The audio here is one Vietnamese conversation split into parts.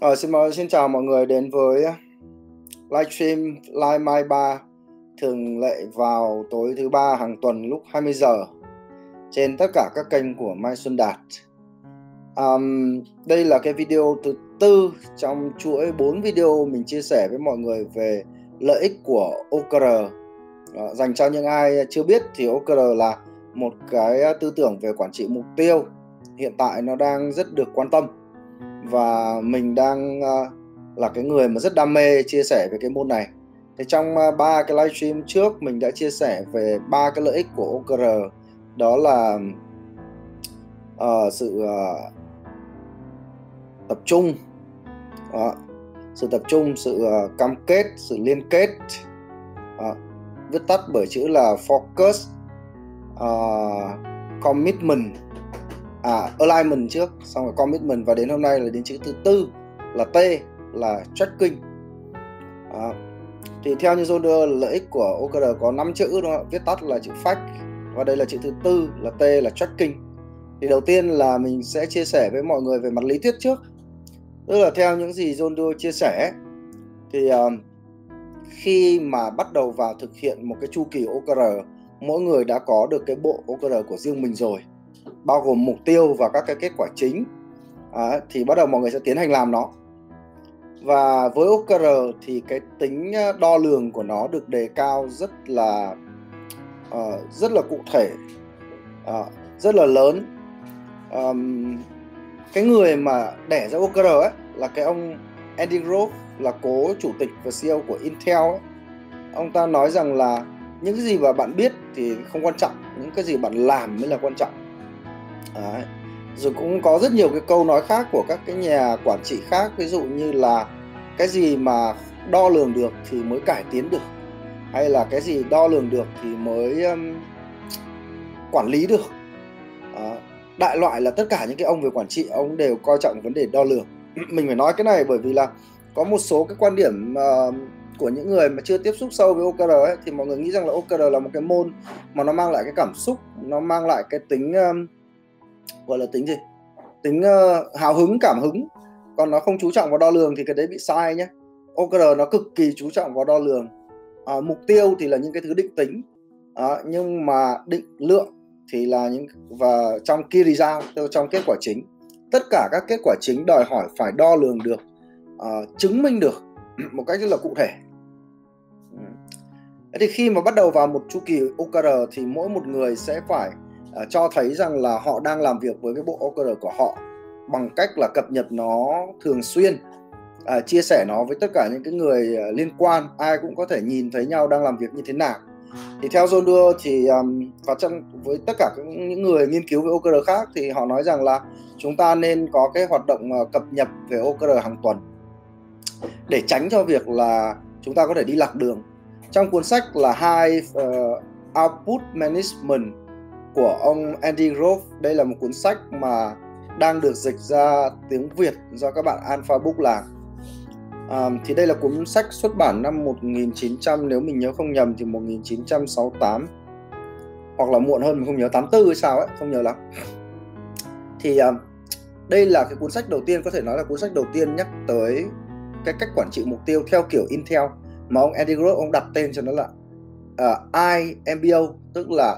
Ờ, xin mời, xin chào mọi người đến với ờ, livestream Live Mai 3 thường lệ vào tối thứ ba hàng tuần lúc 20 giờ trên tất cả các kênh của Mai Xuân Đạt. Um, đây là cái video thứ tư trong chuỗi 4 video mình chia sẻ với mọi người về lợi ích của OKR. Uh, ờ, dành cho những ai chưa biết thì OKR là một cái tư tưởng về quản trị mục tiêu hiện tại nó đang rất được quan tâm và mình đang ờ, là cái người mà rất đam mê chia sẻ về cái môn này. Thì trong ờ, ba cái livestream trước mình đã chia sẻ về ba cái lợi ích của OKR đó là uh, sự uh, tập trung. Uh, sự tập trung sự uh, cam kết sự liên kết. Uh, viết tắt bởi chữ là focus uh, commitment à alignment trước xong rồi commitment. Và đến hôm nay là đến chữ thứ tư là T là tracking. À, thì theo như John lợi ích của OKR có 5 chữ đúng không? viết tắt là chữ fact. Và đây là chữ thứ tư là T là tracking. Thì đầu tiên là mình sẽ chia sẻ với mọi người về mặt lý thuyết trước. Tức là theo những gì John chia sẻ thì uh, khi mà bắt đầu vào thực hiện một cái chu kỳ OKR mỗi người đã có được cái bộ OKR của riêng mình rồi bao gồm mục tiêu và các cái kết quả chính. À, thì bắt đầu mọi người sẽ tiến hành làm nó. Và với OKR thì cái tính ờ, đo lường của nó được đề cao rất là uh, rất là cụ thể uh, rất là lớn. Um, cái người mà đẻ ra OKR ấy là cái ông Andy Grove là cố chủ tịch và CEO của Intel ấy. ông ta nói rằng là những cái gì mà bạn biết thì không quan trọng những cái gì bạn làm mới là quan trọng. Đấy. rồi cũng có rất nhiều cái câu nói khác của các cái nhà quản trị khác ví dụ như là cái gì mà đo lường được thì mới cải tiến được hay là cái gì đo lường được thì mới um, quản lý được. À, đại loại là tất cả những cái ông về quản trị ông đều coi trọng vấn đề đo lường. Mình phải nói cái này bởi vì là có một số cái quan điểm uh, của những người mà chưa tiếp xúc sâu với OKR ấy, thì mọi người nghĩ rằng là OKR là một cái môn mà nó mang lại cái cảm xúc nó mang lại cái tính um, gọi là tính gì? Tính uh, hào hứng cảm hứng. Còn nó không chú trọng vào đo lường thì cái đấy bị sai nhé OKR nó cực kỳ chú trọng vào đo lường. À, mục tiêu thì là những cái thứ định tính. À, nhưng mà định lượng thì là những và trong key result trong kết quả chính. Tất cả các kết quả chính đòi hỏi phải đo lường được à, chứng minh được một cách rất là cụ thể. Thế thì khi mà bắt đầu vào một chu kỳ OKR thì mỗi một người sẽ phải uh, cho thấy rằng là họ đang làm việc với cái bộ OKR của họ bằng cách là cập nhật nó thường xuyên uh, chia sẻ nó với tất cả những cái người uh, liên quan ai cũng có thể nhìn thấy nhau đang làm việc như thế nào. Thì theo John đưa thì um, và trong với tất cả những người nghiên cứu về OKR khác thì họ nói rằng là chúng ta nên có cái hoạt động uh, cập nhật về OKR hàng tuần để tránh cho việc là chúng ta có thể đi lạc đường. Trong cuốn sách là hai uh, output management của ông Andy Grove. Đây là một cuốn sách mà đang được dịch ra tiếng Việt do các bạn Alpha Book làm. À, thì đây là cuốn sách xuất bản năm 1900 nếu mình nhớ không nhầm thì 1968 hoặc là muộn hơn mình không nhớ 84 hay sao ấy không nhớ lắm. Thì à, đây là cái cuốn sách đầu tiên có thể nói là cuốn sách đầu tiên nhắc tới cái cách quản trị mục tiêu theo kiểu Intel mà ông Andy Grove ông đặt tên cho nó là à, uh, IMBO tức là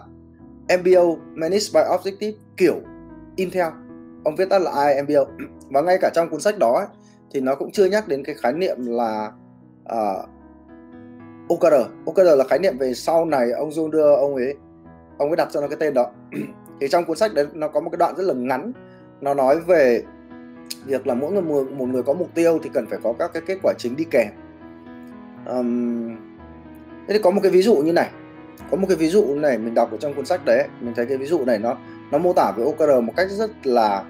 MBO Managed by Objective kiểu Intel. Ông viết tắt là IMBO và ngay cả trong cuốn sách đó ấy, thì nó cũng chưa nhắc đến cái khái niệm là ờ, uh, OKR OKR là khái niệm về sau này ông John đưa ông ấy ông ấy đặt cho nó cái tên đó. Thì trong cuốn sách đấy nó có một cái đoạn rất là ngắn. Nó nói về việc là mỗi người một người có mục tiêu thì cần phải có các cái kết quả chính đi kèm. Um, thế thì có một cái ví dụ như này có một cái ví dụ này mình đọc ở trong cuốn sách đấy mình thấy cái ví dụ này nó nó mô tả về OKR một cách rất là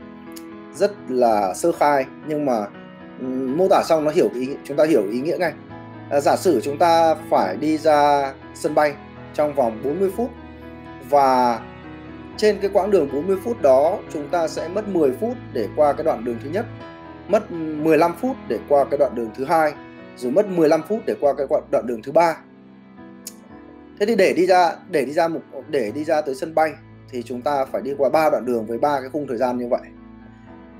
rất là sơ khai nhưng mà mô tả xong nó hiểu ý chúng ta hiểu ý nghĩa ngay. À, giả sử chúng ta phải đi ra sân bay trong vòng 40 phút và trên cái quãng đường 40 phút đó chúng ta sẽ mất 10 phút để qua cái đoạn đường thứ nhất mất 15 phút để qua cái đoạn đường thứ hai rồi mất 15 phút để qua cái đoạn đường thứ ba thế thì để đi ra để đi ra một để đi ra tới sân bay thì chúng ta phải đi qua ba đoạn đường với ba cái khung thời gian như vậy.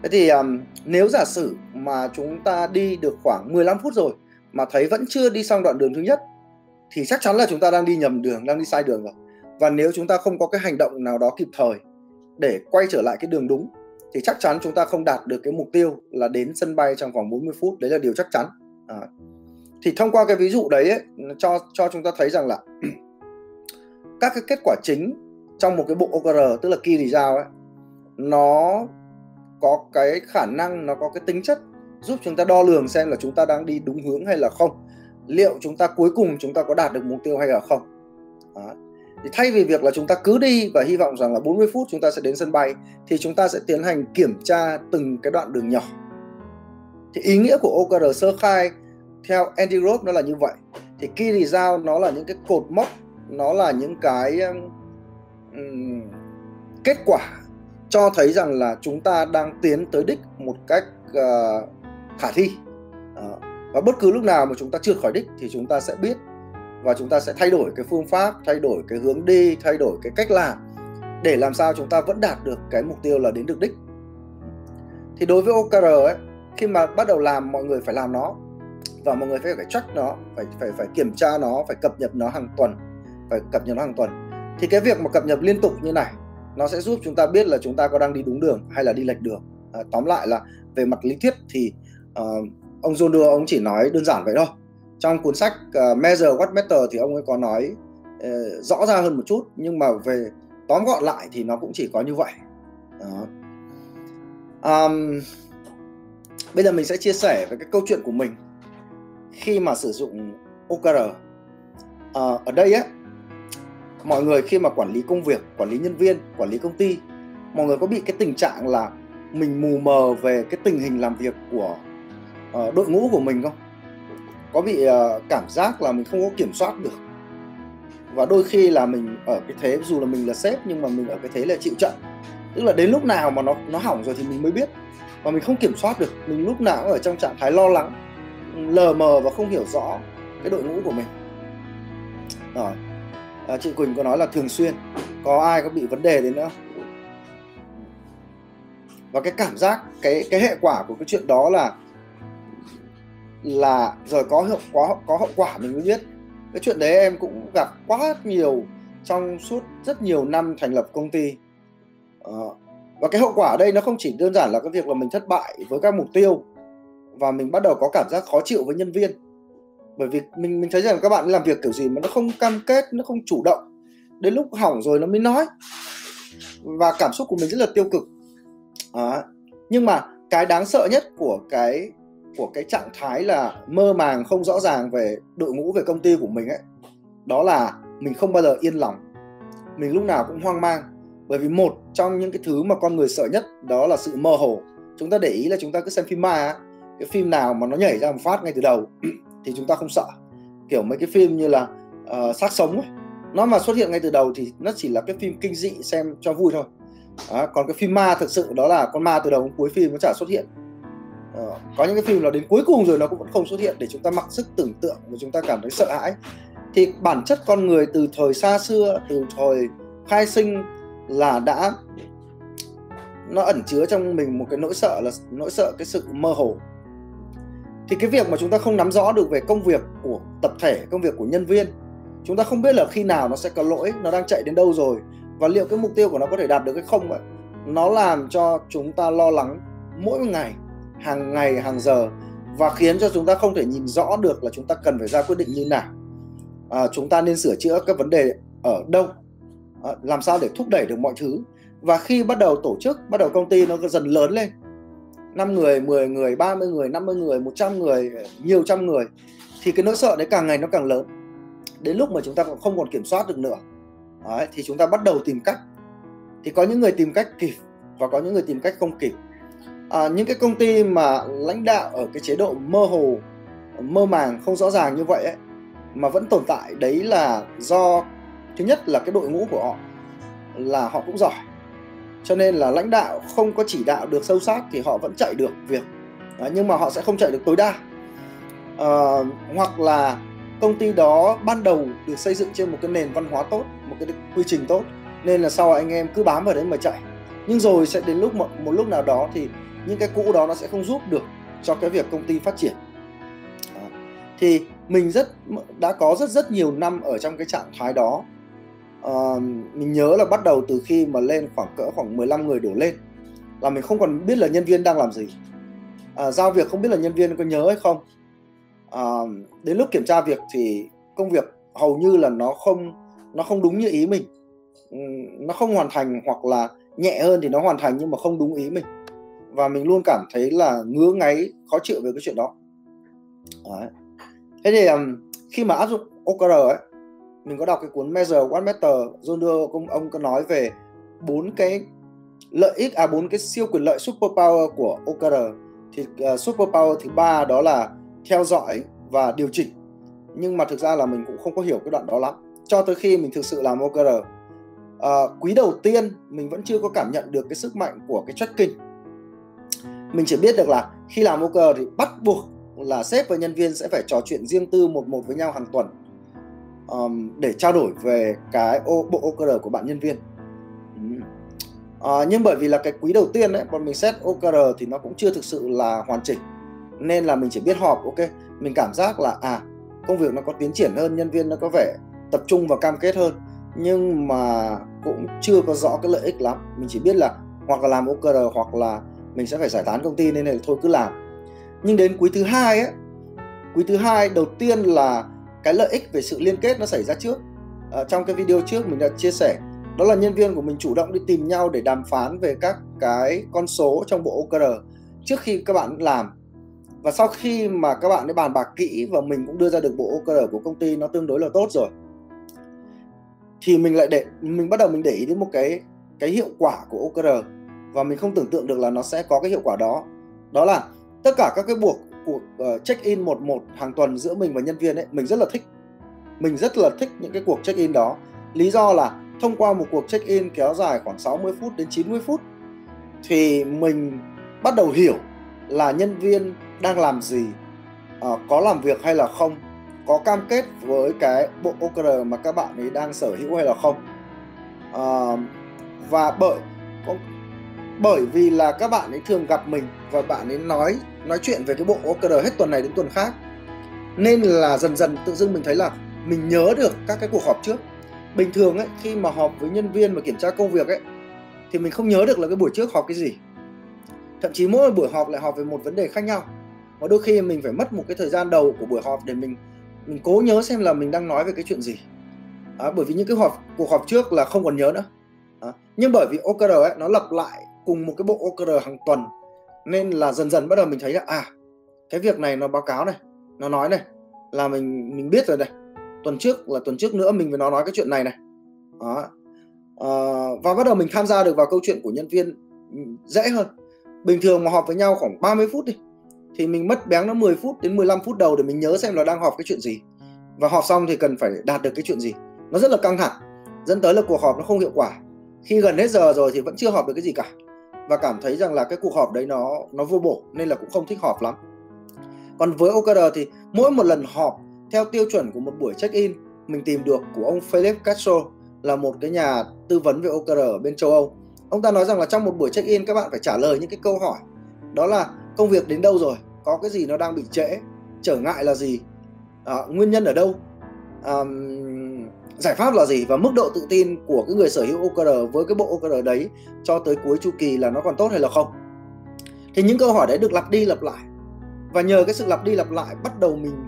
Thế thì um, nếu giả sử mà chúng ta đi được khoảng 15 phút rồi mà thấy vẫn chưa đi xong đoạn đường thứ nhất thì chắc chắn là chúng ta đang đi nhầm đường đang đi sai đường rồi. Và nếu chúng ta không có cái hành động nào đó kịp thời để quay trở lại cái đường đúng thì chắc chắn chúng ta không đạt được cái mục tiêu là đến sân bay trong vòng 40 phút. Đấy là điều chắc chắn. À thì thông qua cái ví dụ đấy ấy, cho cho chúng ta thấy rằng là các cái kết quả chính trong một cái bộ OKR tức là key result ấy nó có cái khả năng nó có cái tính chất giúp chúng ta đo lường xem là chúng ta đang đi đúng hướng hay là không. Liệu chúng ta cuối cùng chúng ta có đạt được mục tiêu hay là không. Đó. thì thay vì việc là chúng ta cứ đi và hy vọng rằng là 40 phút chúng ta sẽ đến sân bay thì chúng ta sẽ tiến hành kiểm tra từng cái đoạn đường nhỏ. Thì ý nghĩa của OKR sơ khai theo Andy Grove nó là như vậy. Thì key result nó là những cái cột mốc nó là những cái um, kết quả cho thấy rằng là chúng ta đang tiến tới đích một cách uh, khả thi. Uh, và bất cứ lúc nào mà chúng ta chưa khỏi đích thì chúng ta sẽ biết và chúng ta sẽ thay đổi cái phương pháp thay đổi cái hướng đi thay đổi cái cách làm để làm sao chúng ta vẫn đạt được cái mục tiêu là đến được đích. Thì đối với OKR ấy khi mà bắt đầu làm mọi người phải làm nó và mọi người phải phải check nó phải phải phải kiểm tra nó phải cập nhật nó hàng tuần phải cập nhật nó hàng tuần. Thì cái việc mà cập nhật liên tục như này nó sẽ giúp chúng ta biết là chúng ta có đang đi đúng đường hay là đi lệch đường. À, tóm lại là về mặt lý thuyết thì uh, ông John Doe ông chỉ nói đơn giản vậy thôi. Trong cuốn sách uh, Measure What Matter thì ông ấy có nói uh, rõ ra hơn một chút nhưng mà về tóm gọn lại thì nó cũng chỉ có như vậy. Đó. Um, bây giờ mình sẽ chia sẻ về cái câu chuyện của mình khi mà sử dụng OKR à, ở đây á mọi người khi mà quản lý công việc quản lý nhân viên quản lý công ty mọi người có bị cái tình trạng là mình mù mờ về cái tình hình làm việc của uh, đội ngũ của mình không? Có bị uh, cảm giác là mình không có kiểm soát được? Và đôi khi là mình ở cái thế dù là mình là sếp nhưng mà mình ở cái thế là chịu trận. Tức là đến lúc nào mà nó nó hỏng rồi thì mình mới biết. Và mình không kiểm soát được. Mình lúc nào cũng ở trong trạng thái lo lắng lờ mờ và không hiểu rõ cái đội ngũ của mình. Rồi à, chị Quỳnh có nói là thường xuyên có ai có bị vấn đề đến nữa? Và cái cảm giác cái cái hệ quả của cái chuyện đó là là rồi có hiệu có có hậu quả mình mới biết. Cái chuyện đấy em cũng gặp quá nhiều trong suốt rất nhiều năm thành lập công ty. À, và cái hậu quả ở đây nó không chỉ đơn giản là cái việc là mình thất bại với các mục tiêu và mình bắt đầu có cảm giác khó chịu với nhân viên. Bởi vì mình mình thấy rằng các bạn làm việc kiểu gì mà nó không cam kết nó không chủ động. Đến lúc hỏng rồi nó mới nói. Và cảm xúc của mình rất là tiêu cực. À, nhưng mà cái đáng sợ nhất của cái của cái trạng thái là mơ màng không rõ ràng về đội ngũ về công ty của mình ấy đó là mình không bao giờ yên lòng. Mình lúc nào cũng hoang mang. Bởi vì một trong những cái thứ mà con người sợ nhất đó là sự mơ hồ. Chúng ta để ý là chúng ta cứ xem phim ma cái phim nào mà nó nhảy ra một phát ngay từ đầu thì chúng ta không sợ. Kiểu mấy cái phim như là uh, xác sống ấy nó mà xuất hiện ngay từ đầu thì nó chỉ là cái phim kinh dị xem cho vui thôi. À, còn cái phim ma thực sự đó là con ma từ đầu đến cuối phim nó chả xuất hiện. À, có những cái phim là đến cuối cùng rồi nó cũng vẫn không xuất hiện để chúng ta mặc sức tưởng tượng và chúng ta cảm thấy sợ hãi. Thì bản chất con người từ thời xa xưa từ thời khai sinh là đã nó ẩn chứa trong mình một cái nỗi sợ là nỗi sợ cái sự mơ hồ thì cái việc mà chúng ta không nắm rõ được về công việc của tập thể công việc của nhân viên chúng ta không biết là khi nào nó sẽ có lỗi nó đang chạy đến đâu rồi và liệu cái mục tiêu của nó có thể đạt được hay không vậy nó làm cho chúng ta lo lắng mỗi ngày hàng ngày hàng giờ và khiến cho chúng ta không thể nhìn rõ được là chúng ta cần phải ra quyết định như nào. À, chúng ta nên sửa chữa các vấn đề ở đâu à, làm sao để thúc đẩy được mọi thứ. Và khi bắt đầu tổ chức bắt đầu công ty nó dần lớn lên 5 người, 10 người, 30 người, 50 người, 100 người, nhiều trăm người thì cái nỗi sợ đấy càng ngày nó càng lớn. Đến lúc mà chúng ta không còn kiểm soát được nữa đấy, thì chúng ta bắt đầu tìm cách. Thì có những người tìm cách kịp và có những người tìm cách không kịp. À, những cái công ty mà lãnh đạo ở cái chế độ mơ hồ, mơ màng, không rõ ràng như vậy ấy, mà vẫn tồn tại đấy là do thứ nhất là cái đội ngũ của họ là họ cũng giỏi cho nên là lãnh đạo không có chỉ đạo được sâu sát thì họ vẫn chạy được việc. À, nhưng mà họ sẽ không chạy được tối đa. À, hoặc là công ty đó ban đầu được xây dựng trên một cái nền văn hóa tốt một cái quy trình tốt nên là sau anh em cứ bám vào đấy mà chạy. Nhưng rồi sẽ đến lúc một, một lúc nào đó thì những cái cũ đó nó sẽ không giúp được cho cái việc công ty phát triển. À, thì mình rất đã có rất rất nhiều năm ở trong cái trạng thái đó uh, mình nhớ là bắt đầu từ khi mà lên khoảng cỡ khoảng 15 người đổ lên. Là mình không còn biết là nhân viên đang làm gì. Uh, giao việc không biết là nhân viên có nhớ hay không. Uh, đến lúc kiểm tra việc thì công việc hầu như là nó không nó không đúng như ý mình. Nó không hoàn thành hoặc là nhẹ hơn thì nó hoàn thành nhưng mà không đúng ý mình. Và mình luôn cảm thấy là ngứa ngáy khó chịu về cái chuyện đó. Đấy. thế thì um, khi mà áp dụng OKR ấy mình có đọc cái cuốn Measure What Matter. John đưa ông ông có nói về bốn cái lợi ích à bốn cái siêu quyền lợi superpower của OKR thì ờ, uh, superpower thứ ba đó là theo dõi và điều chỉnh. Nhưng mà thực ra là mình cũng không có hiểu cái đoạn đó lắm. Cho tới khi mình thực sự làm OKR uh, ờ, quý đầu tiên mình vẫn chưa có cảm nhận được cái sức mạnh của cái tracking. Mình chỉ biết được là khi làm OKR thì bắt buộc là sếp và nhân viên sẽ phải trò chuyện riêng tư một một với nhau hàng tuần um, để trao đổi về cái ô, bộ OKR của bạn nhân viên. Uh, nhưng bởi vì là cái quý đầu tiên đấy bọn mình xét OKR thì nó cũng chưa thực sự là hoàn chỉnh. Nên là mình chỉ biết họp ok mình cảm giác là à công việc nó có tiến triển hơn nhân viên nó có vẻ tập trung và cam kết hơn. Nhưng mà cũng chưa có rõ cái lợi ích lắm. Mình chỉ biết là hoặc là làm OKR hoặc là mình sẽ phải giải tán công ty nên là thôi cứ làm. Nhưng đến quý thứ hai ấy quý thứ hai đầu tiên là cái lợi ích về sự liên kết nó xảy ra trước. À, trong cái video trước mình đã chia sẻ đó là nhân viên của mình chủ động đi tìm nhau để đàm phán về các cái con số trong bộ OKR trước khi các bạn làm. Và sau khi mà các bạn đã bàn bạc kỹ và mình cũng đưa ra được bộ OKR của công ty nó tương đối là tốt rồi thì mình lại để mình bắt đầu mình để ý đến một cái cái hiệu quả của OKR và mình không tưởng tượng được là nó sẽ có cái hiệu quả đó. Đó là tất cả các cái buộc cuộc ờ, uh, check in một một hàng tuần giữa mình và nhân viên ấy mình rất là thích. Mình rất là thích những cái cuộc check in đó. Lý do là thông qua một cuộc check in kéo dài khoảng 60 phút đến 90 phút thì mình bắt đầu hiểu là nhân viên đang làm gì uh, có làm việc hay là không có cam kết với cái bộ OKR mà các bạn ấy đang sở hữu hay là không. Uh, và bởi bởi vì là các bạn ấy thường gặp mình và bạn ấy nói nói chuyện về cái bộ OKR hết tuần này đến tuần khác. Nên là dần dần tự dưng mình thấy là mình nhớ được các cái cuộc họp trước. Bình thường ấy khi mà họp với nhân viên mà kiểm tra công việc ấy thì mình không nhớ được là cái buổi trước họp cái gì. Thậm chí mỗi buổi họp lại họp về một vấn đề khác nhau. Và đôi khi mình phải mất một cái thời gian đầu của buổi họp để mình mình cố nhớ xem là mình đang nói về cái chuyện gì. À, bởi vì những cái họp cuộc họp trước là không còn nhớ nữa. À, nhưng bởi vì OKR ấy nó lặp lại cùng một cái bộ OKR hàng tuần nên là dần dần bắt đầu mình thấy là à cái việc này nó báo cáo này nó nói này là mình mình biết rồi này. Tuần trước là tuần trước nữa mình với nó nói cái chuyện này này. Đó. À, và bắt đầu mình tham gia được vào câu chuyện của nhân viên ừ, dễ hơn. Bình thường mà họp với nhau khoảng 30 phút đi thì mình mất béng nó 10 phút đến 15 phút đầu để mình nhớ xem là đang họp cái chuyện gì. Và họp xong thì cần phải đạt được cái chuyện gì. Nó rất là căng thẳng dẫn tới là cuộc họp nó không hiệu quả. Khi gần hết giờ rồi thì vẫn chưa họp được cái gì cả và cảm thấy rằng là cái cuộc họp đấy nó nó vô bổ nên là cũng không thích họp lắm. Còn với OKR thì mỗi một lần họp theo tiêu chuẩn của một buổi check-in mình tìm được của ông Philip Castro là một cái nhà tư vấn về OKR ở bên châu Âu. Ông ta nói rằng là trong một buổi check-in các bạn phải trả lời những cái câu hỏi. Đó là công việc đến đâu rồi? Có cái gì nó đang bị trễ? Trở ngại là gì? À, nguyên nhân ở đâu? À, giải pháp là gì và mức độ tự tin của cái người sở hữu OKR với cái bộ OKR đấy cho tới cuối chu kỳ là nó còn tốt hay là không? Thì những câu hỏi đấy được lặp đi lặp lại. Và nhờ cái sự lặp đi lặp lại, bắt đầu mình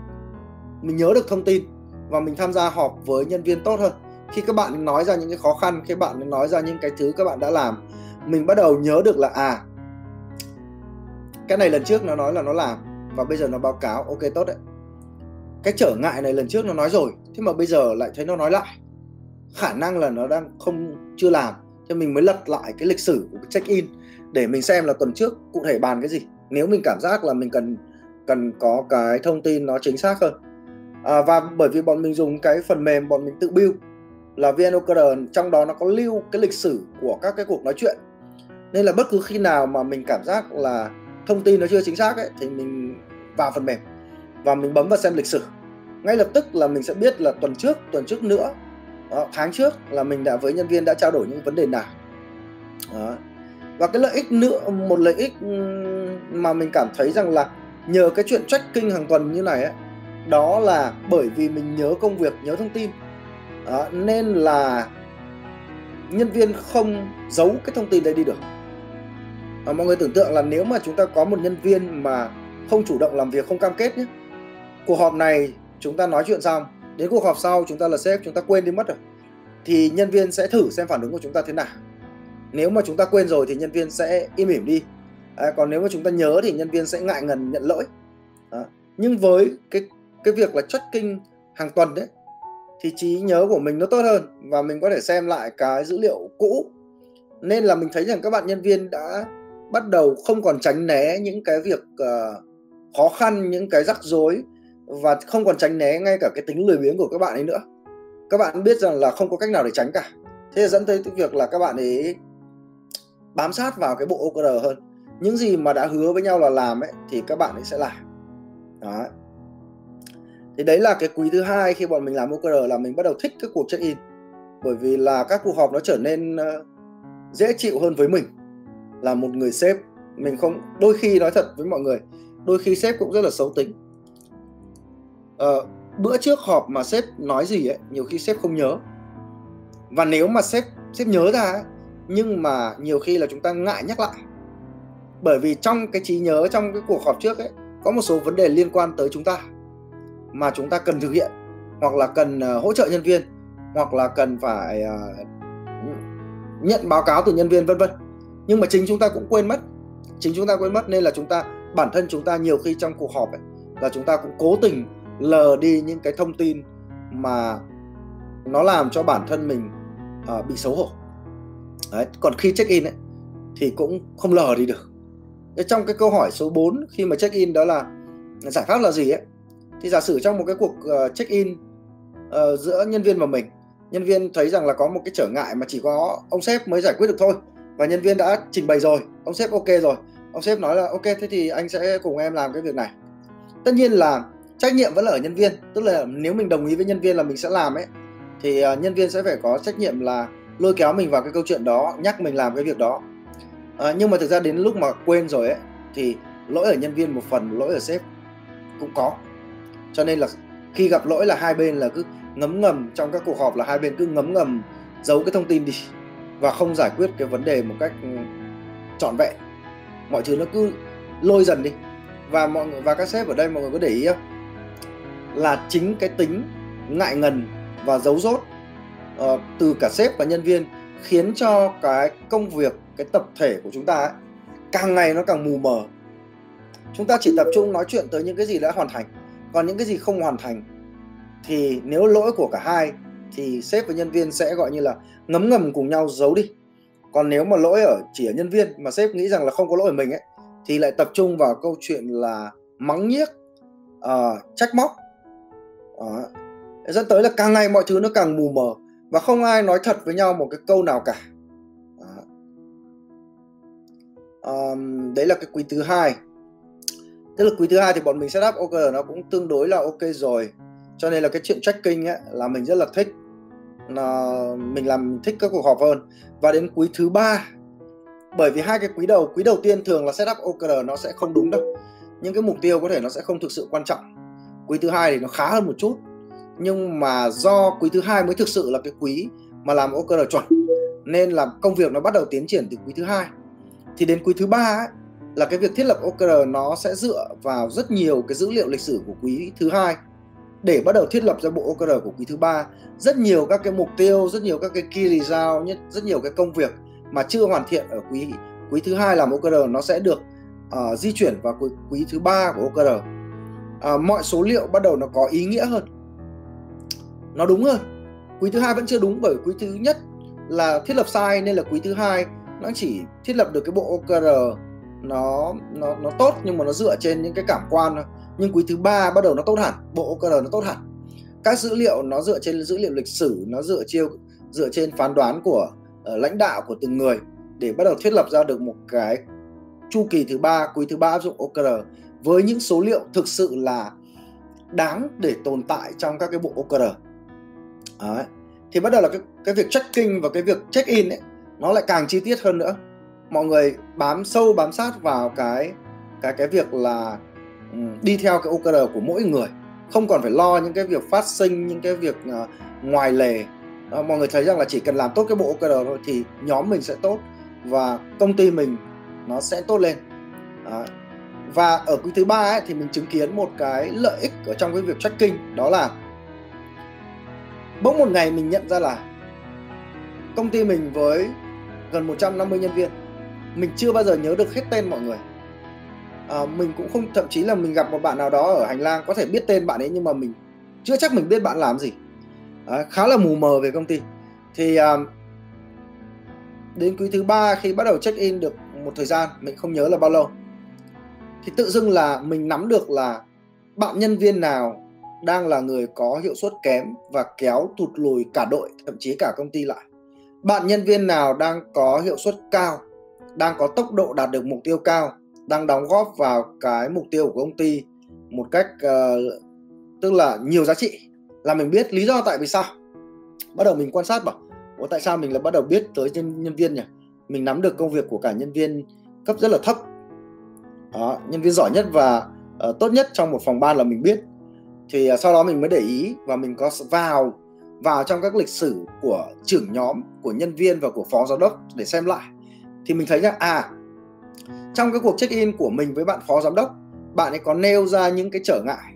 mình nhớ được thông tin và mình tham gia họp với nhân viên tốt hơn. Khi các bạn nói ra những cái khó khăn, khi bạn nói ra những cái thứ các bạn đã làm, mình bắt đầu nhớ được là à cái này lần trước nó nói là nó làm và bây giờ nó báo cáo. Ok, tốt đấy. Cái trở ngại này lần trước nó nói rồi thế mà bây giờ lại thấy nó nói lại. Khả năng là nó đang không chưa làm. Cho mình mới lật lại cái lịch sử của cái check in để mình xem là tuần trước cụ thể bàn cái gì. Nếu mình cảm giác là mình cần cần có cái thông tin nó chính xác hơn. À, và bởi vì bọn mình dùng cái phần mềm bọn mình tự build là VNOKR trong đó nó có lưu cái lịch sử của các cái cuộc nói chuyện. Nên là bất cứ khi nào mà mình cảm giác là thông tin nó chưa chính xác ấy thì mình vào phần mềm và mình bấm vào xem lịch sử ngay lập tức là mình sẽ biết là tuần trước tuần trước nữa đó, tháng trước là mình đã với nhân viên đã trao đổi những vấn đề nào. Đó. và cái lợi ích nữa một lợi ích mà mình cảm thấy rằng là nhờ cái chuyện tracking hàng tuần như này ấy, đó là bởi vì mình nhớ công việc nhớ thông tin. Đó, nên là nhân viên không giấu cái thông tin đấy đi được. À, mọi người tưởng tượng là nếu mà chúng ta có một nhân viên mà không chủ động làm việc không cam kết nhé cuộc họp này chúng ta nói chuyện xong đến cuộc họp sau chúng ta là sếp chúng ta quên đi mất rồi. Thì nhân viên sẽ thử xem phản ứng của chúng ta thế nào. Nếu mà chúng ta quên rồi thì nhân viên sẽ im ỉm đi. À, còn nếu mà chúng ta nhớ thì nhân viên sẽ ngại ngần nhận lỗi. À, nhưng với cái cái việc là tracking hàng tuần đấy thì trí nhớ của mình nó tốt hơn và mình có thể xem lại cái dữ liệu cũ. Nên là mình thấy rằng các bạn nhân viên đã bắt đầu không còn tránh né những cái việc uh, khó khăn những cái rắc rối và không còn tránh né ngay cả cái tính lười biếng của các bạn ấy nữa. Các bạn biết rằng là không có cách nào để tránh cả. Thế là dẫn tới cái việc là các bạn ấy bám sát vào cái bộ OKR hơn. Những gì mà đã hứa với nhau là làm ấy, thì các bạn ấy sẽ làm. Đó. Thì đấy là cái quý thứ hai khi bọn mình làm OKR là mình bắt đầu thích các cuộc check in bởi vì là các cuộc họp nó trở nên ờ, dễ chịu hơn với mình. Là một người sếp. Mình không, đôi khi nói thật với mọi người, đôi khi sếp cũng rất là xấu tính uh, bữa trước họp mà sếp nói gì ấy nhiều khi sếp không nhớ. Và nếu mà sếp sếp nhớ ra ấy, nhưng mà nhiều khi là chúng ta ngại nhắc lại. Bởi vì trong cái trí nhớ trong cái cuộc họp trước ấy có một số vấn đề liên quan tới chúng ta mà chúng ta cần thực hiện hoặc là cần uh, hỗ trợ nhân viên hoặc là cần phải uh, nhận báo cáo từ nhân viên vân vân. Nhưng mà chính chúng ta cũng quên mất chính chúng ta quên mất nên là chúng ta bản thân chúng ta nhiều khi trong cuộc họp ấy, là chúng ta cũng cố tình lờ đi những cái thông tin mà nó làm cho bản thân mình uh, bị xấu hổ. Đấy, còn khi check in ấy, thì cũng không lờ đi được. Trong cái câu hỏi số 4 khi mà check in đó là giải pháp là gì ấy? Thì giả sử trong một cái cuộc uh, check in uh, giữa nhân viên và mình nhân viên thấy rằng là có một cái trở ngại mà chỉ có ông sếp mới giải quyết được thôi và nhân viên đã trình bày rồi ông sếp ok rồi ông sếp nói là ok thế thì anh sẽ cùng em làm cái việc này. Tất nhiên là trách nhiệm vẫn là ở nhân viên. Tức là nếu mình đồng ý với nhân viên là mình sẽ làm ấy thì ờ, nhân viên sẽ phải có trách nhiệm là lôi kéo mình vào cái câu chuyện đó nhắc mình làm cái việc đó. À, nhưng mà thực ra đến lúc mà quên rồi ấy thì lỗi ở nhân viên một phần lỗi ở sếp cũng có. Cho nên là khi gặp lỗi là hai bên là cứ ngấm ngầm trong các cuộc họp là hai bên cứ ngấm ngầm giấu cái thông tin đi và không giải quyết cái vấn đề một cách ừ, trọn vẹn. Mọi thứ nó cứ lôi dần đi. Và mọi người và các sếp ở đây mọi người có để ý không? Là chính cái tính ngại ngần và giấu rốt uh, từ cả sếp và nhân viên khiến cho cái công việc cái tập thể của chúng ta ấy, càng ngày nó càng mù mờ. Chúng ta chỉ tập trung nói chuyện tới những cái gì đã hoàn thành. Còn những cái gì không hoàn thành thì nếu lỗi của cả hai thì sếp và nhân viên sẽ gọi như là ngấm ngầm cùng nhau giấu đi. Còn nếu mà lỗi ở chỉ ở nhân viên mà sếp nghĩ rằng là không có lỗi ở mình ấy thì lại tập trung vào câu chuyện là mắng nhiếc uh, trách móc Ờ. đó. dẫn tới là càng ngày mọi thứ nó càng mù mờ và không ai nói thật với nhau một cái câu nào cả. Um, đấy là cái quý thứ hai. Tức là quý thứ hai thì bọn mình setup ok nó cũng tương đối là ok rồi. Cho nên là cái chuyện tracking ấy là mình rất là thích. Là mình làm thích các cuộc họp hơn. Và đến quý thứ ba bởi vì hai cái quý đầu quý đầu tiên thường là setup OKR nó sẽ không đúng đâu. Những cái mục tiêu có thể nó sẽ không thực sự quan trọng quý thứ hai thì nó khá hơn một chút. Nhưng mà do quý thứ hai mới thực sự là cái quý mà làm OKR chuẩn nên là công việc nó bắt đầu tiến triển từ quý thứ hai. Thì đến quý thứ ba ấy, là cái việc thiết lập OKR nó sẽ dựa vào rất nhiều cái dữ liệu lịch sử của quý thứ hai. Để bắt đầu thiết lập ra bộ OKR của quý thứ ba rất nhiều các cái mục tiêu rất nhiều các cái key result rất nhiều cái công việc mà chưa hoàn thiện ở quý quý thứ hai làm OKR nó sẽ được uh, di chuyển vào quý, quý thứ ba của OKR à, mọi số liệu bắt đầu nó có ý nghĩa hơn. Nó đúng hơn. Quý thứ hai vẫn chưa đúng bởi quý thứ nhất là thiết lập sai nên là quý thứ hai nó chỉ thiết lập được cái bộ OKR nó nó nó tốt nhưng mà nó dựa trên những cái cảm quan thôi. Nhưng quý thứ ba bắt đầu nó tốt hẳn bộ OKR nó tốt hẳn. Các dữ liệu nó dựa trên dữ liệu lịch sử nó dựa chiêu dựa trên phán đoán của uh, lãnh đạo của từng người để bắt đầu thiết lập ra được một cái chu kỳ thứ ba quý thứ ba áp dụng OKR với những số liệu thực sự là đáng để tồn tại trong các cái bộ OKR Đấy. thì bắt đầu là cái cái việc checking và cái việc check in ấy nó lại càng chi tiết hơn nữa. Mọi người bám sâu bám sát vào cái cái cái việc là um, đi theo cái OKR của mỗi người. Không còn phải lo những cái việc phát sinh những cái việc uh, ngoài lề. Uh, mọi người thấy rằng là chỉ cần làm tốt cái bộ OKR thôi thì nhóm mình sẽ tốt và công ty mình nó sẽ tốt lên. Uh, và ở quý thứ ba ấy, thì mình chứng kiến một cái lợi ích ở trong cái việc tracking đó là bỗng một ngày mình nhận ra là công ty mình với gần 150 nhân viên mình chưa bao giờ nhớ được hết tên mọi người. À, mình cũng không thậm chí là mình gặp một bạn nào đó ở hành lang có thể biết tên bạn ấy nhưng mà mình chưa chắc mình biết bạn làm gì. À, khá là mù mờ về công ty. Thì à, đến quý thứ ba khi bắt đầu check in được một thời gian mình không nhớ là bao lâu thì tự dưng là mình nắm được là bạn nhân viên nào đang là người có hiệu suất kém và kéo tụt lùi cả đội thậm chí cả công ty lại. Bạn nhân viên nào đang có hiệu suất cao đang có tốc độ đạt được mục tiêu cao đang đóng góp vào cái mục tiêu của công ty một cách uh, tức là nhiều giá trị là mình biết lý do tại vì sao. Bắt đầu mình quan sát bảo Ủa tại sao mình là bắt đầu biết tới nhân, nhân viên nhỉ? Mình nắm được công việc của cả nhân viên cấp rất là thấp đó, nhân viên giỏi nhất và uh, tốt nhất trong một phòng ban là mình biết. Thì uh, sau đó mình mới để ý và mình có vào vào trong các lịch sử của trưởng nhóm của nhân viên và của phó giám đốc để xem lại. Thì mình thấy rằng à trong cái cuộc check in của mình với bạn phó giám đốc bạn ấy có nêu ra những cái trở ngại.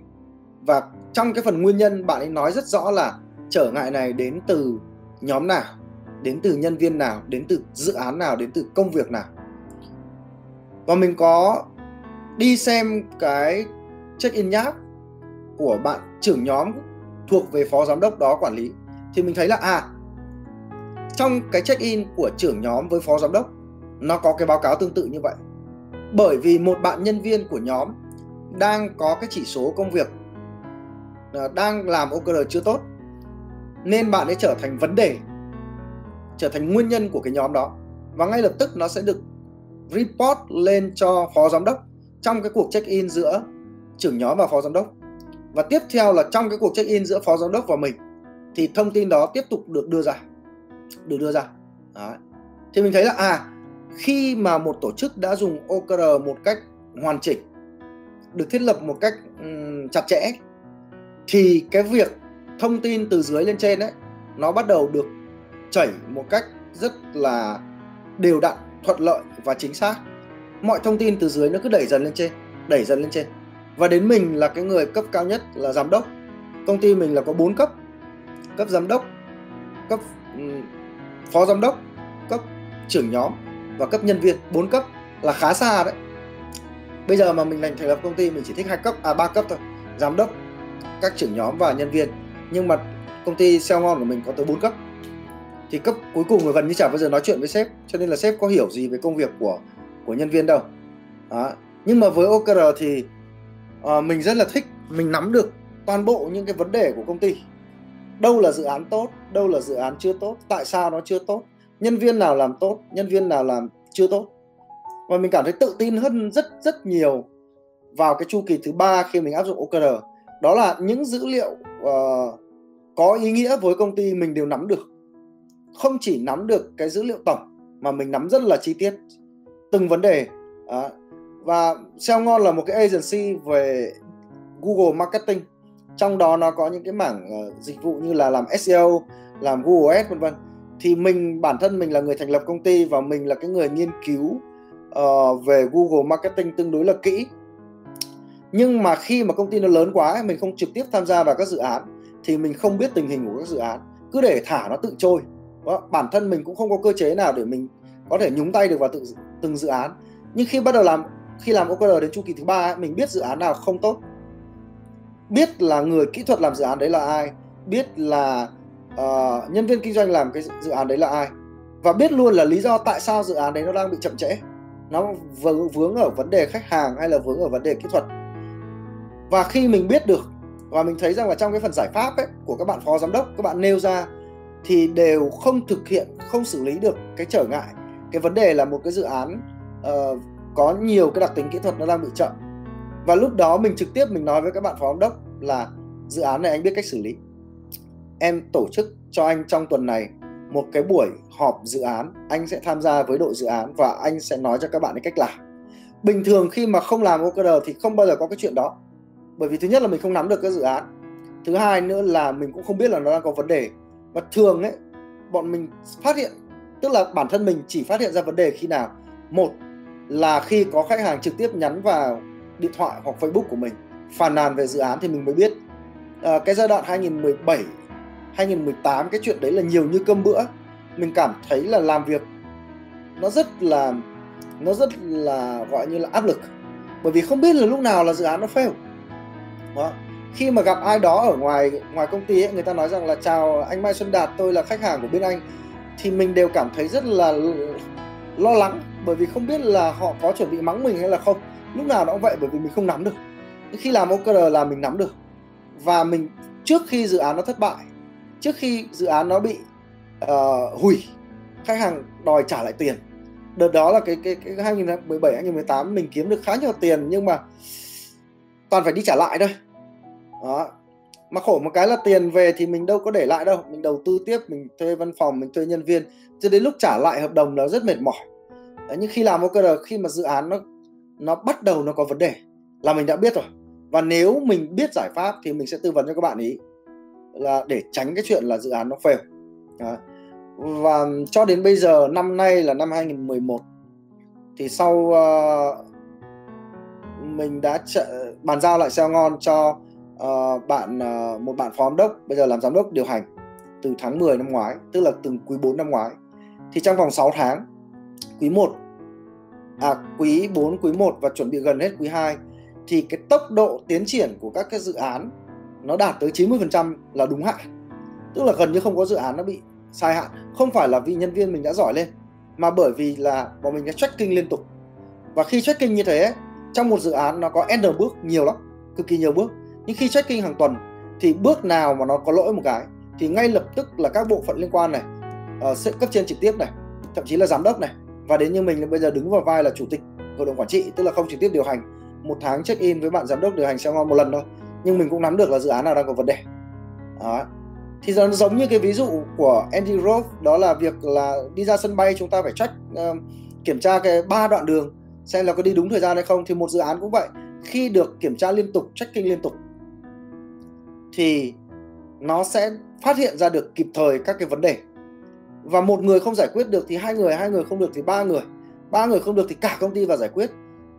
Và trong cái phần nguyên nhân bạn ấy nói rất rõ là trở ngại này đến từ nhóm nào đến từ nhân viên nào đến từ dự án nào đến từ công việc nào. Và mình có đi xem cái check in nháp của bạn trưởng nhóm thuộc về phó giám đốc đó quản lý. Thì mình thấy là à trong cái check in của trưởng nhóm với phó giám đốc, nó có cái báo cáo tương tự như vậy. Bởi vì một bạn nhân viên của nhóm đang có cái chỉ số công việc à, đang làm OKR chưa tốt, nên bạn ấy trở thành vấn đề, trở thành nguyên nhân của cái nhóm đó. Và ngay lập tức nó sẽ được report lên cho phó giám đốc trong cái cuộc check in giữa trưởng nhóm và phó giám đốc. Và tiếp theo là trong cái cuộc check in giữa phó giám đốc và mình thì thông tin đó tiếp tục được đưa ra được đưa ra. Đấy. thì mình thấy là à khi mà một tổ chức đã dùng OKR một cách hoàn chỉnh được thiết lập một cách um, chặt chẽ thì cái việc thông tin từ dưới lên trên ấy nó bắt đầu được chảy một cách rất là đều đặn thuận lợi và chính xác mọi thông tin từ dưới nó cứ đẩy dần lên trên, đẩy dần lên trên. Và đến mình là cái người cấp cao nhất là giám đốc. Công ty mình là có 4 cấp. Cấp giám đốc, cấp ừ, phó giám đốc, cấp trưởng nhóm và cấp nhân viên. 4 cấp là khá xa đấy. Bây giờ mà mình thành thành lập công ty, mình chỉ thích hai cấp à ba cấp thôi. Giám đốc, các trưởng nhóm và nhân viên. Nhưng mà công ty sale ngon của mình có tới 4 cấp. Thì cấp cuối cùng là gần như chả bao giờ nói chuyện với sếp, cho nên là sếp có hiểu gì về công việc của của nhân viên đâu. Đó. nhưng mà với OKR thì uh, mình rất là thích mình nắm được toàn bộ những cái vấn đề của công ty. Đâu là dự án tốt đâu là dự án chưa tốt tại sao nó chưa tốt nhân viên nào làm tốt nhân viên nào làm chưa tốt. Và mình cảm thấy tự tin hơn rất rất nhiều vào cái chu kỳ thứ ba khi mình áp dụng OKR đó là những dữ liệu uh, có ý nghĩa với công ty mình đều nắm được. Không chỉ nắm được cái dữ liệu tổng mà mình nắm rất là chi tiết từng vấn đề. À, và SEO ngon là một cái agency về Google Marketing. Trong đó nó có những cái mảng uh, dịch vụ như là làm SEO làm Google Ads vân vân. Thì mình bản thân mình là người thành lập công ty và mình là cái người nghiên cứu uh, về Google Marketing tương đối là kỹ. Nhưng mà khi mà công ty nó lớn quá mình không trực tiếp tham gia vào các dự án thì mình không biết tình hình của các dự án. Cứ để thả nó tự trôi. Đó. bản thân mình cũng không có cơ chế nào để mình có thể nhúng tay được vào tự, từng dự án. Nhưng khi bắt đầu làm khi làm OKR đến chu kỳ thứ ba mình biết dự án nào không tốt. Biết là người kỹ thuật làm dự án đấy là ai. Biết là uh, nhân viên kinh doanh làm cái dự án đấy là ai. Và biết luôn là lý do tại sao dự án đấy nó đang bị chậm trễ. Nó vướng ở vấn đề khách hàng hay là vướng ở vấn đề kỹ thuật. Và khi mình biết được và mình thấy rằng là trong cái phần giải pháp ấy, của các bạn phó giám đốc các bạn nêu ra thì đều không thực hiện không xử lý được cái trở ngại cái vấn đề là một cái dự án uh, có nhiều cái đặc tính kỹ thuật nó đang bị chậm. Và lúc đó mình trực tiếp mình nói với các bạn phó giám đốc là dự án này anh biết cách xử lý. Em tổ chức cho anh trong tuần này một cái buổi họp dự án anh sẽ tham gia với đội dự án và anh sẽ nói cho các bạn cái cách làm. Bình thường khi mà không làm OKR thì không bao giờ có cái chuyện đó bởi vì thứ nhất là mình không nắm được cái dự án thứ hai nữa là mình cũng không biết là nó đang có vấn đề. Và thường ấy bọn mình phát hiện tức là bản thân mình chỉ phát hiện ra vấn đề khi nào? Một là khi có khách hàng trực tiếp nhắn vào điện thoại hoặc Facebook của mình phàn nàn về dự án thì mình mới biết. À, cái giai đoạn 2017 2018 cái chuyện đấy là nhiều như cơm bữa. Mình cảm thấy là làm việc nó rất là nó rất là gọi như là áp lực. Bởi vì không biết là lúc nào là dự án nó fail. Đó. khi mà gặp ai đó ở ngoài ngoài công ty ấy, người ta nói rằng là chào anh Mai Xuân Đạt tôi là khách hàng của bên anh thì mình đều cảm thấy rất là lo lắng bởi vì không biết là họ có chuẩn bị mắng mình hay là không. Lúc nào nó cũng vậy bởi vì mình không nắm được. Khi làm OKR là mình nắm được. Và mình trước khi dự án nó thất bại trước khi dự án nó bị uh, hủy khách hàng đòi trả lại tiền. Đợt đó là cái cái cái 2017 2018 mình kiếm được khá nhiều tiền nhưng mà toàn phải đi trả lại thôi. Đó mà khổ một cái là tiền về thì mình đâu có để lại đâu. Mình đầu tư tiếp mình thuê văn phòng mình thuê nhân viên. Cho đến lúc trả lại hợp đồng nó rất mệt mỏi. Đấy, nhưng khi làm OKR khi mà dự án nó nó bắt đầu nó có vấn đề là mình đã biết rồi. Và nếu mình biết giải pháp thì mình sẽ tư vấn cho các bạn ý là để tránh cái chuyện là dự án nó fail. Đó. và cho đến bây giờ năm nay là năm 2011 thì sau uh, mình đã ch- bàn giao lại xe ngon cho uh, bạn uh, một bạn phó giám đốc bây giờ làm giám đốc điều hành từ tháng 10 năm ngoái tức là từ quý 4 năm ngoái. Thì trong vòng 6 tháng quý 1 à quý 4 quý 1 và chuẩn bị gần hết quý 2 thì cái tốc độ tiến triển của các cái dự án nó đạt tới 90% là đúng hạn. Tức là gần như không có dự án nó bị sai hạn. Không phải là vì nhân viên mình đã giỏi lên mà bởi vì là bọn mình đã tracking liên tục. Và khi tracking như thế trong một dự án nó có n bước nhiều lắm cực kỳ nhiều bước nhưng khi checking hàng tuần thì bước nào mà nó có lỗi một cái thì ngay lập tức là các bộ phận liên quan này uh, cấp trên trực tiếp này thậm chí là giám đốc này. Và đến như mình bây giờ đứng vào vai là chủ tịch hội đồng quản trị tức là không trực tiếp điều hành. Một tháng check in với bạn giám đốc điều hành sẽ ngon một lần thôi. Nhưng mình cũng nắm được là dự án nào đang có vấn đề. Đó. thì nó giống như cái ví dụ của Andy Grove đó là việc là đi ra sân bay chúng ta phải check uh, kiểm tra cái ba đoạn đường xem là có đi đúng thời gian hay không. Thì một dự án cũng vậy. Khi được kiểm tra liên tục checking liên tục thì nó sẽ phát hiện ra được kịp thời các cái vấn đề. Và một người không giải quyết được thì hai người hai người không được thì ba người. Ba người không được thì cả công ty vào giải quyết.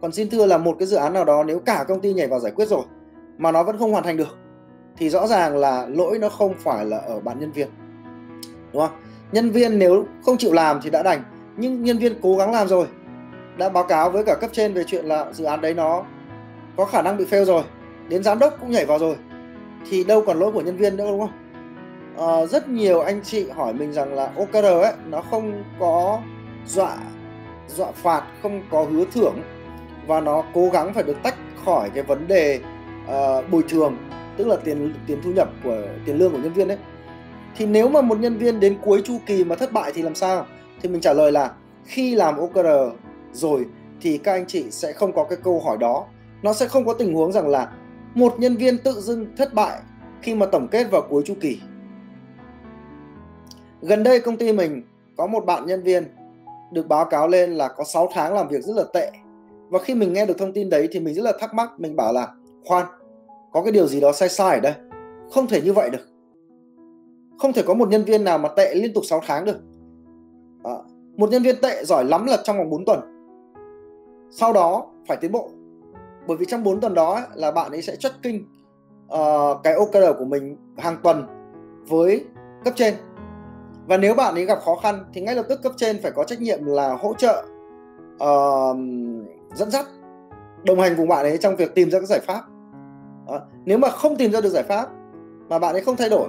Còn xin thưa là một cái dự án nào đó, nếu cả công ty nhảy vào giải quyết rồi, mà nó vẫn không hoàn thành được, thì rõ ràng là lỗi nó không phải là ở bạn nhân viên. Đúng không? Nhân viên nếu không chịu làm thì đã đành, nhưng nhân viên cố gắng làm rồi. Đã báo cáo với cả cấp trên về chuyện là dự án đấy nó có khả năng bị fail rồi, đến giám đốc cũng nhảy vào rồi thì đâu còn lỗi của nhân viên nữa đúng không? À, rất nhiều anh chị hỏi mình rằng là OKR ấy nó không có dọa dọa phạt không có hứa thưởng. Và nó cố gắng phải được tách khỏi cái vấn đề uh, bồi thường tức là tiền tiền thu nhập của tiền lương của nhân viên đấy thì nếu mà một nhân viên đến cuối chu kỳ mà thất bại thì làm sao? Thì mình trả lời là khi làm OKR rồi thì các anh chị sẽ không có cái câu hỏi đó. Nó sẽ không có tình huống rằng là một nhân viên tự dưng thất bại khi mà tổng kết vào cuối chu kỳ. Gần đây công ty mình có một bạn nhân viên được báo cáo lên là có 6 tháng làm việc rất là tệ. Và khi mình nghe được thông tin đấy thì mình rất là thắc mắc mình bảo là khoan có cái điều gì đó sai sai ở đây? Không thể như vậy được. Không thể có một nhân viên nào mà tệ liên tục 6 tháng được. À, một nhân viên tệ giỏi lắm là trong vòng 4 tuần. Sau đó phải tiến bộ bởi vì trong 4 tuần đó là bạn ấy sẽ tracking uh, ờ, cái OKR của mình hàng tuần với cấp trên. Và nếu bạn ấy gặp khó khăn thì ngay lập tức cấp trên phải có trách nhiệm là hỗ trợ uh, dẫn dắt đồng hành cùng bạn ấy trong việc tìm ra các giải pháp. Đó. nếu mà không tìm ra được giải pháp mà bạn ấy không thay đổi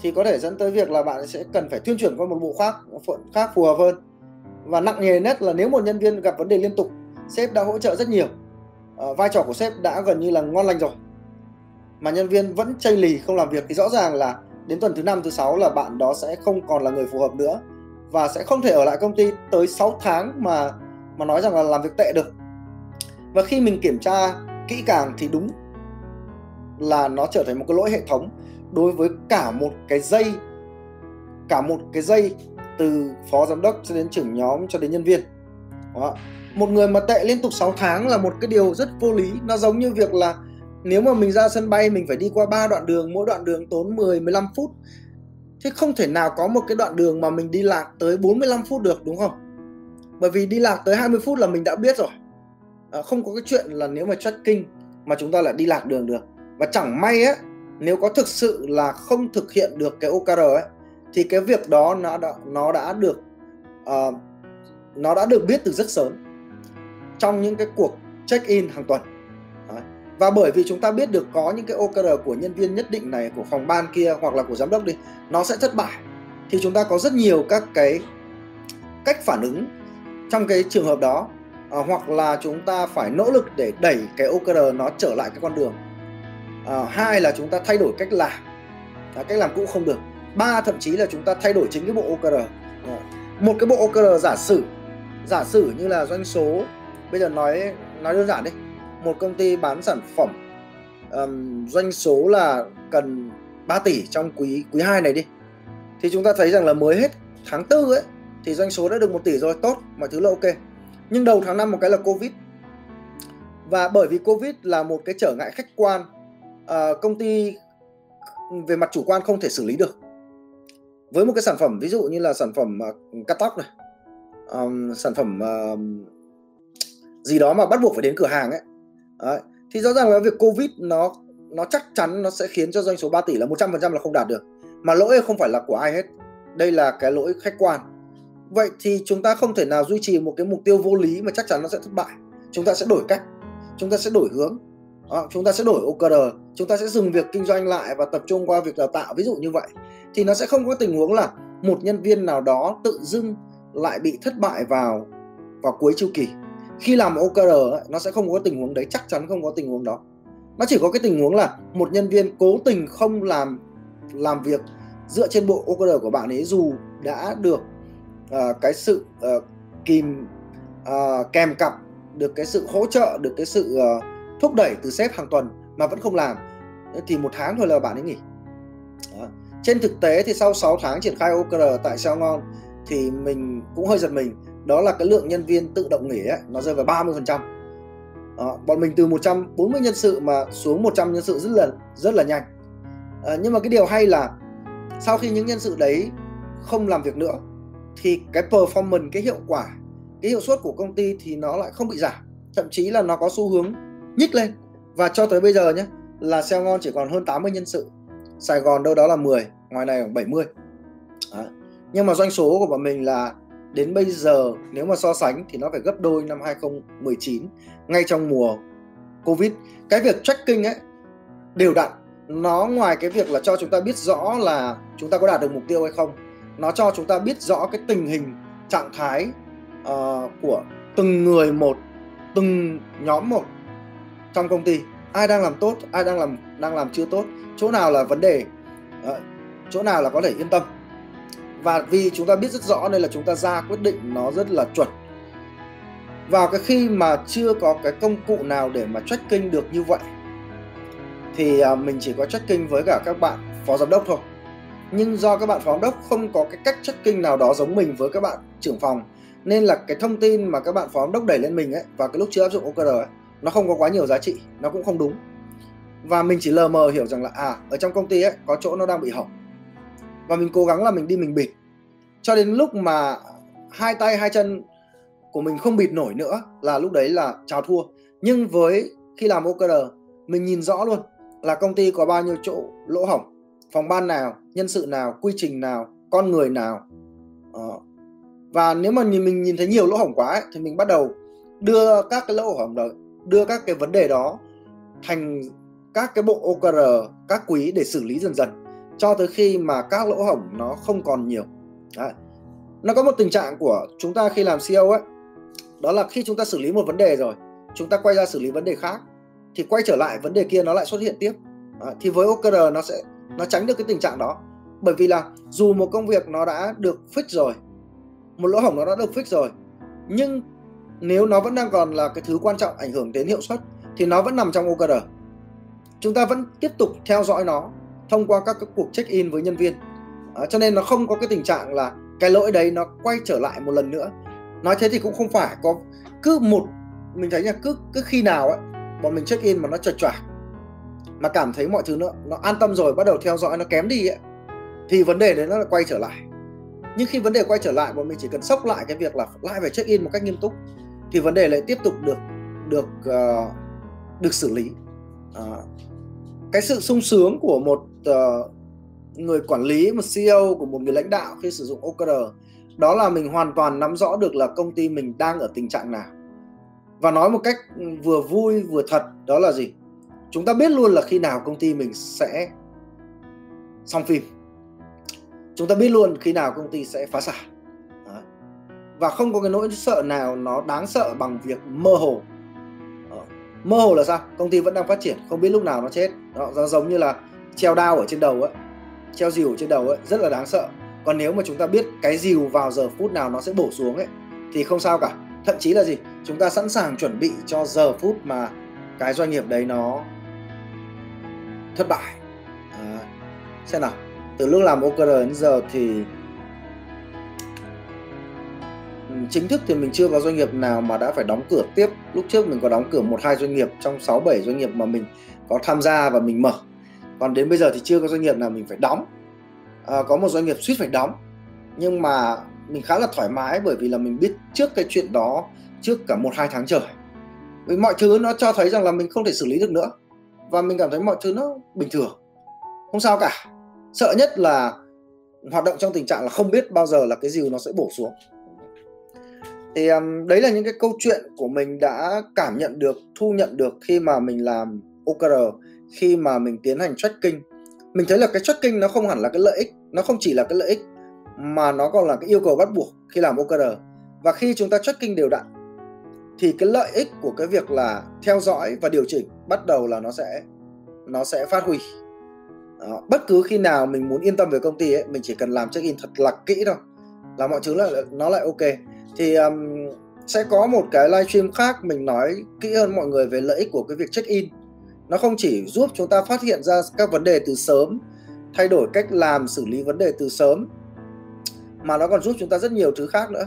thì có thể dẫn tới việc là bạn ấy sẽ cần phải tuyên chuyển qua một bộ khác khác phù hợp hơn. Và nặng nề nhất là nếu một nhân viên gặp vấn đề liên tục sếp đã hỗ trợ rất nhiều uh, vai trò của sếp đã gần như là ngon lành rồi. Mà nhân viên vẫn chây lì không làm việc thì rõ ràng là đến tuần thứ năm thứ sáu là bạn đó sẽ không còn là người phù hợp nữa và sẽ không thể ở lại công ty tới 6 tháng mà mà nói rằng là làm việc tệ được. Và khi mình kiểm tra kỹ càng thì đúng là nó trở thành một cái lỗi hệ thống đối với cả một cái dây cả một cái dây từ phó giám đốc cho đến trưởng nhóm cho đến nhân viên. Đó một người mà tệ liên tục 6 tháng là một cái điều rất vô lý. Nó giống như việc là nếu mà mình ra sân bay mình phải đi qua ba đoạn đường mỗi đoạn đường tốn 10 15 phút. Thế không thể nào có một cái đoạn đường mà mình đi lạc tới 45 phút được đúng không? Bởi vì đi lạc tới 20 phút là mình đã biết rồi. À, không có cái chuyện là nếu mà tracking mà chúng ta lại đi lạc đường được. Và chẳng may á nếu có thực sự là không thực hiện được cái OKR ấy thì cái việc đó nó đã nó đã được uh, nó đã được biết từ rất sớm trong những cái cuộc check in hàng tuần. Đấy. và bởi vì chúng ta biết được có những cái OKR của nhân viên nhất định này của phòng ban kia hoặc là của giám đốc đi nó sẽ thất bại. Thì chúng ta có rất nhiều các cái cách phản ứng trong cái trường hợp đó à, hoặc là chúng ta phải nỗ lực để đẩy cái OKR nó trở lại cái con đường. À, hai là chúng ta thay đổi cách làm. À, cách làm cũ không được. Ba thậm chí là chúng ta thay đổi chính cái bộ OKR à, một cái bộ OKR giả sử giả sử như là doanh số bây giờ nói nói đơn giản đi. Một công ty bán sản phẩm um, doanh số là cần 3 tỷ trong quý quý 2 này đi. Thì chúng ta thấy rằng là mới hết tháng tư ấy thì doanh số đã được 1 tỷ rồi tốt mọi thứ là ok. Nhưng đầu tháng 5 một cái là covid. Và bởi vì covid là một cái trở ngại khách quan uh, công ty về mặt chủ quan không thể xử lý được. Với một cái sản phẩm ví dụ như là sản phẩm uh, cắt tóc này um, sản phẩm uh, gì đó mà bắt buộc phải đến cửa hàng ấy. Đấy. thì rõ ràng là việc covid nó nó chắc chắn nó sẽ khiến cho doanh số 3 tỷ là 100% là không đạt được mà lỗi không phải là của ai hết. Đây là cái lỗi khách quan. Vậy thì chúng ta không thể nào duy trì một cái mục tiêu vô lý mà chắc chắn nó sẽ thất bại. Chúng ta sẽ đổi cách chúng ta sẽ đổi hướng. Đó, chúng ta sẽ đổi OKR chúng ta sẽ dừng việc kinh doanh lại và tập trung qua việc đào tạo. Ví dụ như vậy thì nó sẽ không có tình huống là một nhân viên nào đó tự dưng lại bị thất bại vào vào cuối chu kỳ khi làm OKR nó sẽ không có tình huống đấy chắc chắn không có tình huống đó. Nó chỉ có cái tình huống là một nhân viên cố tình không làm làm việc dựa trên bộ OKR của bạn ấy dù đã được uh, cái sự uh, kìm uh, kèm cặp được cái sự hỗ trợ được cái sự uh, thúc đẩy từ sếp hàng tuần mà vẫn không làm thì một tháng thôi là bạn ấy nghỉ. Đó. trên thực tế thì sau 6 tháng triển khai OKR tại Sao Ngon thì mình cũng hơi giật mình đó là cái lượng nhân viên tự động nghỉ ấy, nó rơi vào 30 phần trăm. Bọn mình từ 140 nhân sự mà xuống 100 nhân sự rất là rất là nhanh. À, nhưng mà cái điều hay là sau khi những nhân sự đấy không làm việc nữa thì cái performance cái hiệu quả cái hiệu suất của công ty thì nó lại không bị giảm. Thậm chí là nó có xu hướng nhích lên. Và cho tới bây giờ nhé là Xeo Ngon chỉ còn hơn 80 nhân sự. Sài Gòn đâu đó là 10 ngoài này khoảng 70 à. nhưng mà doanh số của bọn mình là đến bây giờ nếu mà so sánh thì nó phải gấp đôi năm 2019 ngay trong mùa Covid. Cái việc tracking ấy đều đặn. Nó ngoài cái việc là cho chúng ta biết rõ là chúng ta có đạt được mục tiêu hay không. Nó cho chúng ta biết rõ cái tình hình trạng thái uh, của từng người một từng nhóm một trong công ty. Ai đang làm tốt ai đang làm đang làm chưa tốt. Chỗ nào là vấn đề uh, chỗ nào là có thể yên tâm và vì chúng ta biết rất rõ nên là chúng ta ra quyết định nó rất là chuẩn. Vào cái khi mà chưa có cái công cụ nào để mà tracking được như vậy thì à, mình chỉ có tracking với cả các bạn phó giám đốc thôi. Nhưng do các bạn phó giám đốc không có cái cách tracking nào đó giống mình với các bạn trưởng phòng nên là cái thông tin mà các bạn phó giám đốc đẩy lên mình ấy và cái lúc chưa áp dụng OKR ấy, nó không có quá nhiều giá trị nó cũng không đúng. Và mình chỉ lờ mờ hiểu rằng là à ở trong công ty ấy có chỗ nó đang bị hỏng và mình cố gắng là mình đi mình bịt. Cho đến lúc mà hai tay hai chân của mình không bịt nổi nữa là lúc đấy là chào thua. Nhưng với khi làm OKR mình nhìn rõ luôn là công ty có bao nhiêu chỗ lỗ hỏng phòng ban nào nhân sự nào quy trình nào con người nào. Ờ. và nếu mà mình nhìn thấy nhiều lỗ hỏng quá ấy, thì mình bắt đầu đưa các cái lỗ hỏng đó đưa các cái vấn đề đó thành các cái bộ OKR các quý để xử lý dần dần cho tới khi mà các lỗ hổng nó không còn nhiều Đấy. nó có một tình trạng của chúng ta khi làm CEO ấy, đó là khi chúng ta xử lý một vấn đề rồi, chúng ta quay ra xử lý vấn đề khác, thì quay trở lại vấn đề kia nó lại xuất hiện tiếp Đấy. thì với OKR nó sẽ, nó tránh được cái tình trạng đó bởi vì là dù một công việc nó đã được fix rồi, một lỗ hổng nó đã được fix rồi, nhưng nếu nó vẫn đang còn là cái thứ quan trọng ảnh hưởng đến hiệu suất, thì nó vẫn nằm trong OKR chúng ta vẫn tiếp tục theo dõi nó thông qua các các cuộc check in với nhân viên. À, cho nên nó không có cái tình trạng là cái lỗi đấy nó quay trở lại một lần nữa. Nói thế thì cũng không phải có cứ một mình thấy nha cứ cứ khi nào ấy bọn mình check in mà nó chật choạc mà cảm thấy mọi thứ nó nó an tâm rồi bắt đầu theo dõi nó kém đi ấy thì vấn đề đấy nó lại quay trở lại. Nhưng khi vấn đề quay trở lại bọn mình chỉ cần sốc lại cái việc là lại phải check in một cách nghiêm túc thì vấn đề lại tiếp tục được được uh, được xử lý. Uh, cái sự sung sướng của một uh, người quản lý một CEO của một người lãnh đạo khi sử dụng OKR đó là mình hoàn toàn nắm rõ được là công ty mình đang ở tình trạng nào. Và nói một cách ừ, vừa vui vừa thật đó là gì? Chúng ta biết luôn là khi nào công ty mình sẽ xong phim. Chúng ta biết luôn khi nào công ty sẽ phá sản. Và không có cái nỗi sợ nào nó đáng sợ bằng việc mơ hồ. Ờ, mơ hồ là sao? Công ty vẫn đang phát triển không biết lúc nào nó chết. Nó giống như là treo đao ở trên đầu ấy treo dìu ở trên đầu ấy rất là đáng sợ. Còn nếu mà chúng ta biết cái dìu vào giờ phút nào nó sẽ bổ xuống ấy thì không sao cả. Thậm chí là gì? Chúng ta sẵn sàng chuẩn bị cho giờ phút mà cái doanh nghiệp đấy nó thất bại. À, xem nào từ lúc làm OKR đến giờ thì ừ, chính thức thì mình chưa có doanh nghiệp nào mà đã phải đóng cửa tiếp. Lúc trước mình có đóng cửa một hai doanh nghiệp trong 6 7 doanh nghiệp mà mình có tham gia và mình mở còn đến bây giờ thì chưa có doanh nghiệp nào mình phải đóng. À, có một doanh nghiệp suýt phải đóng. Nhưng mà mình khá là thoải mái bởi vì là mình biết trước cái chuyện đó trước cả một hai tháng trời. Vì mọi thứ nó cho thấy rằng là mình không thể xử lý được nữa. Và mình cảm thấy mọi thứ nó bình thường. Không sao cả. Sợ nhất là hoạt động trong tình trạng là không biết bao giờ là cái gì nó sẽ bổ xuống. Thì um, đấy là những cái câu chuyện của mình đã cảm nhận được thu nhận được khi mà mình làm OKR khi mà mình tiến hành tracking. Mình thấy là cái tracking nó không hẳn là cái lợi ích nó không chỉ là cái lợi ích mà nó còn là cái yêu cầu bắt buộc khi làm OKR và khi chúng ta tracking đều đặn thì cái lợi ích của cái việc là theo dõi và điều chỉnh bắt đầu là nó sẽ nó sẽ phát huy. Đó. bất cứ khi nào mình muốn yên tâm về công ty ấy mình chỉ cần làm check in thật là kỹ thôi là mọi thứ là nó lại ok. Thì um, sẽ có một cái livestream khác mình nói kỹ hơn mọi người về lợi ích của cái việc check in nó không chỉ giúp chúng ta phát hiện ra các vấn đề từ sớm thay đổi cách làm xử lý vấn đề từ sớm mà nó còn giúp chúng ta rất nhiều thứ khác nữa.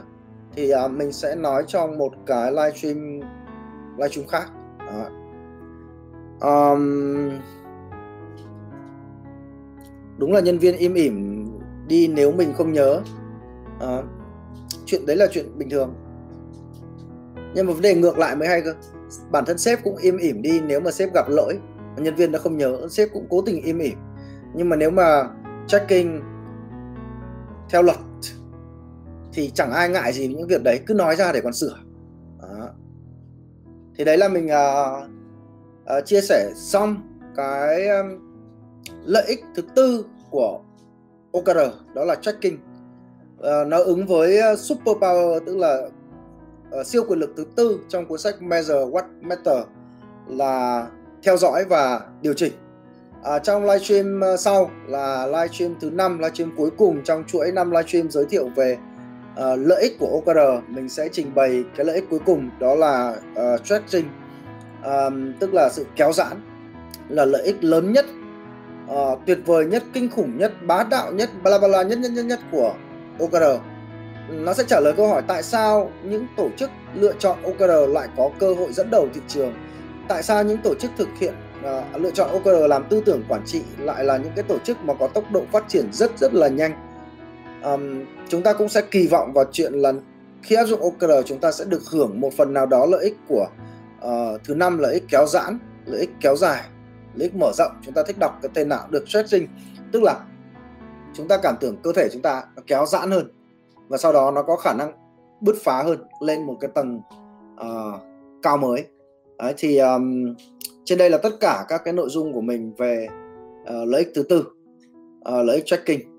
Thì uh, mình sẽ nói trong một cái livestream livestream khác. Đó. Um, đúng là nhân viên im ỉm đi nếu mình không nhớ. À, chuyện đấy là chuyện bình thường. Nhưng mà vấn đề ngược lại mới hay cơ bản thân sếp cũng im ỉm đi nếu mà sếp gặp lỗi. Nhân viên nó không nhớ sếp cũng cố tình im ỉm. Nhưng mà nếu mà tracking theo luật thì chẳng ai ngại gì những việc đấy cứ nói ra để còn sửa. Đó. thì đấy là mình uh, uh, chia sẻ xong cái um, lợi ích thứ tư của OKR đó là tracking uh, ờ, nó ứng với à, superpower tức là uh, siêu quyền lực thứ tư trong cuốn sách Measure What Matter là theo dõi và điều chỉnh. À, trong livestream ờ, sau là livestream thứ năm, livestream cuối cùng trong chuỗi năm livestream giới thiệu về uh, lợi ích của OKR, mình sẽ trình bày cái lợi ích cuối cùng đó là uh, stretching, um, tức là sự kéo giãn, là lợi ích lớn nhất, uh, tuyệt vời nhất, kinh khủng nhất, bá đạo nhất, bla bla nhất nhất nhất nhất của OKR nó sẽ trả lời câu hỏi tại sao những tổ chức lựa chọn OKR lại có cơ hội dẫn đầu thị trường? Tại sao những tổ chức thực hiện uh, lựa chọn OKR làm tư tưởng quản trị lại là những cái tổ chức mà có tốc độ phát triển rất rất là nhanh? Um, chúng ta cũng sẽ kỳ vọng vào chuyện là khi áp dụng OKR chúng ta sẽ được hưởng một phần nào đó lợi ích của uh, thứ năm lợi ích kéo giãn lợi ích kéo dài lợi ích mở rộng. Chúng ta thích đọc cái tên nào được stretching. Tức là chúng ta cảm tưởng cơ thể chúng ta nó kéo giãn hơn và sau đó nó có khả năng bứt phá hơn lên một cái tầng uh, cao mới. Đấy, thì um, trên đây là tất cả các cái nội dung của mình về uh, lợi ích thứ tư uh, lợi ích tracking.